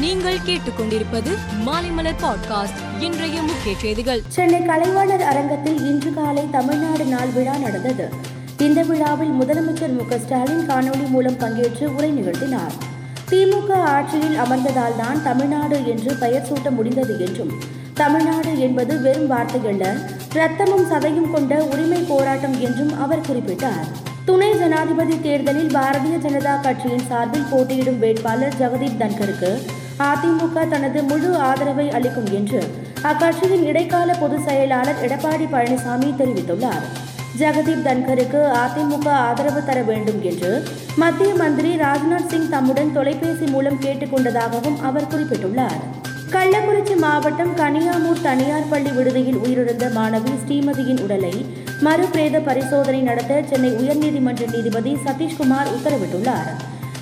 நீங்கள் கேட்டுக்கொண்டிருப்பது மாலைமலர் பாட்காஸ்ட் இன்றைய முக்கிய செய்திகள். சென்னை கலைவாணர் அரங்கத்தில் இன்று காலை தமிழ்நாடு நாள் விழா நடந்தது. இந்த விழாவில் முதலமைச்சர் மு ஸ்டாலின் காணொலி மூலம் பங்கேற்று உரை நிகழ்த்தினார். திமுக ஆட்சியில் அமர்ந்ததால் தான் தமிழ்நாடு என்று பெயர் சூட்ட முடிந்தது என்றும் தமிழ்நாடு என்பது வெறும் வார்த்தையல்ல ரத்தமும் சதையும் கொண்ட உரிமை போராட்டம் என்றும் அவர் குறிப்பிட்டார். துணை ஜனாதிபதி தேர்தலில் பாரதிய ஜனதா கட்சியின் சார்பில் போட்டியிடும் வேட்பாளர் ஜெகதீப் தன்கருக்கு அதிமுக தனது முழு ஆதரவை அளிக்கும் என்று அக்கட்சியின் இடைக்கால பொதுச் செயலாளர் எடப்பாடி பழனிசாமி தெரிவித்துள்ளார். ஜெகதீப் தன்கருக்கு அதிமுக ஆதரவு தர வேண்டும் என்று மத்திய மந்திரி ராஜ்நாத் சிங் தம்முடன் தொலைபேசி மூலம் கேட்டுக்கொண்டதாகவும் அவர் குறிப்பிட்டுள்ளார். கள்ளக்குறிச்சி மாவட்டம் கனியாமூர் தனியார் பள்ளி விடுதியில் உயிரிழந்த மாணவி ஸ்ரீமதியின் உடலை மறுபிரேத பரிசோதனை நடத்த சென்னை உயர்நீதிமன்ற நீதிபதி சதீஷ்குமார் உத்தரவிட்டுள்ளார்.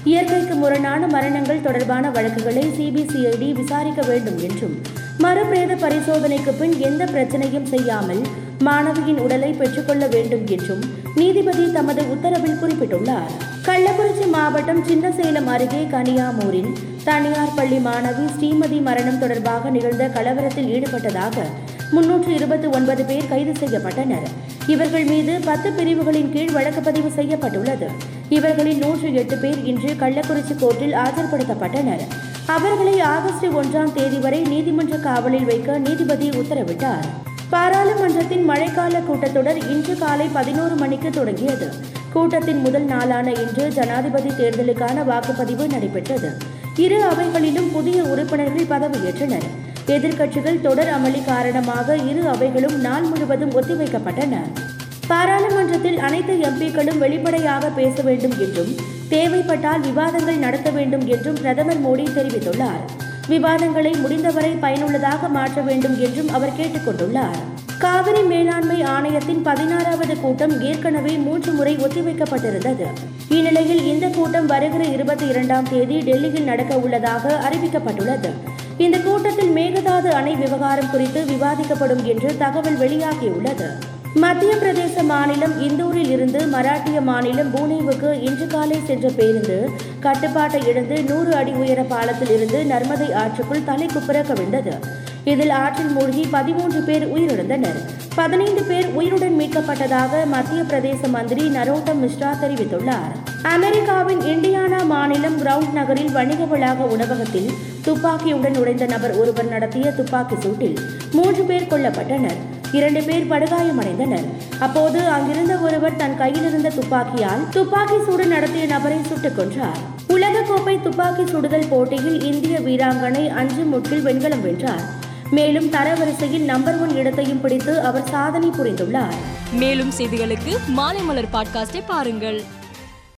இயற்கைக்கு முரணான மரணங்கள் தொடர்பான வழக்குகளை சிபிசிஐடி விசாரிக்க வேண்டும் என்றும் மறுபிரேத பரிசோதனைக்கு பின் எந்த பிரச்சனையும் செய்யாமல் மாணவியின் உடலை பெற்றுக்கொள்ள வேண்டும் என்றும் நீதிபதி தமது உத்தரவில் குறிப்பிட்டுள்ளார். கள்ளக்குறிச்சி மாவட்டம் சின்னசேலம் அருகே கனியாமூரில் தனியார் பள்ளி மாணவி ஸ்ரீமதி மரணம் தொடர்பாக நிகழ்ந்த கலவரத்தில் ஈடுபட்டதாக முன்னூற்று இருபத்தி ஒன்பது பேர் கைது செய்யப்பட்டனர். இவர்கள் மீது பத்து பிரிவுகளின் கீழ் வழக்கு பதிவு செய்யப்பட்டுள்ளது. இவர்களில் நூற்று எட்டு பேர் இன்று கள்ளக்குறிச்சி கோர்ட்டில் ஆஜர்படுத்தப்பட்டனர். அவர்களை ஆகஸ்ட் ஒன்றாம் தேதி வரை நீதிமன்ற காவலில் வைக்க நீதிபதி உத்தரவிட்டார். பாராளுமன்றத்தின் மழைக்கால கூட்டத்தொடர் இன்று காலை பதினோரு மணிக்கு தொடங்கியது. கூட்டத்தின் முதல் நாளான இன்று ஜனாதிபதி தேர்தலுக்கான வாக்குப்பதிவு நடைபெற்றது. இரு அவைகளிலும் புதிய உறுப்பினர்கள் பதவியேற்றனர். எதிர்க்கட்சிகள் தொடர் அமளி காரணமாக இரு அவைகளும் நாள் முழுவதும் ஒத்திவைக்கப்பட்டன. பாராளுமன்றத்தில் அனைத்து எம்பிக்களும் வெளிப்படையாக பேச வேண்டும் என்றும் தேவைப்பட்டால் விவாதங்கள் நடத்த வேண்டும் என்றும் பிரதமர் மோடி தெரிவித்துள்ளார். விவாதங்களை முடிந்தவரை பயனுள்ளதாக மாற்ற வேண்டும் என்றும் அவர் கேட்டுக்கொண்டுள்ளார். காவிரி மேலாண்மை ஆணையத்தின் பதினாறாவது கூட்டம் ஏற்கனவே மூன்று முறை ஒத்திவைக்கப்பட்டிருந்தது. இந்நிலையில் இந்த கூட்டம் வருகிற இருபத்தி இரண்டாம் தேதி டெல்லியில் நடக்க உள்ளதாக அறிவிக்கப்பட்டுள்ளது. இந்த கூட்டத்தில் மேகதாது அணை விவகாரம் குறித்து விவாதிக்கப்படும் என்று தகவல் வெளியாகியுள்ளது. மத்திய பிரதேச மாநிலம் இந்தூரில் இருந்து மராட்டிய மாநிலம் பூனேவுக்கு இன்று காலை சென்ற பேருந்து கட்டுப்பாட்டை இழந்து நூறு அடி உயர பாலத்தில் இருந்து நர்மதை ஆற்றுக்குள் தலைக்குப்புற கவிழ்ந்தது இதில் ஆற்றில் மூழ்கி பதிமூன்று பேர் உயிரிழந்தனர். பதினைந்து பேர் உயிருடன் மீட்கப்பட்டதாக மத்திய பிரதேச மந்திரி நரோட்டம் மிஸ்ரா தெரிவித்துள்ளார். அமெரிக்காவின் இண்டியானா மாநிலம் கிரவுண்ட் நகரில் வணிக வளாக உணவகத்தில் துப்பாக்கியுடன் நுழைந்த நபர் ஒருவர் நடத்திய துப்பாக்கி சூட்டில் மூன்று பேர் கொல்லப்பட்டனர். இரண்டு பேர் படுகாயமடைந்தனர். அப்போது அங்கிருந்த ஒருவர் தன் கையில் இருந்த துப்பாக்கியால் துப்பாக்கி சூடு நடத்திய நபரை சுட்டுக் கொன்றார். உலகக்கோப்பை துப்பாக்கி சுடுதல் போட்டியில் இந்திய வீராங்கனை அஞ்சு முட்டில் வெண்கலம் வென்றார். மேலும் தரவரிசையில் நம்பர் ஒன் இடத்தையும் பிடித்து அவர் சாதனை புரிந்துள்ளார். மேலும் செய்திகளுக்கு மாலைமலர் பாட்காஸ்டை பாருங்கள்.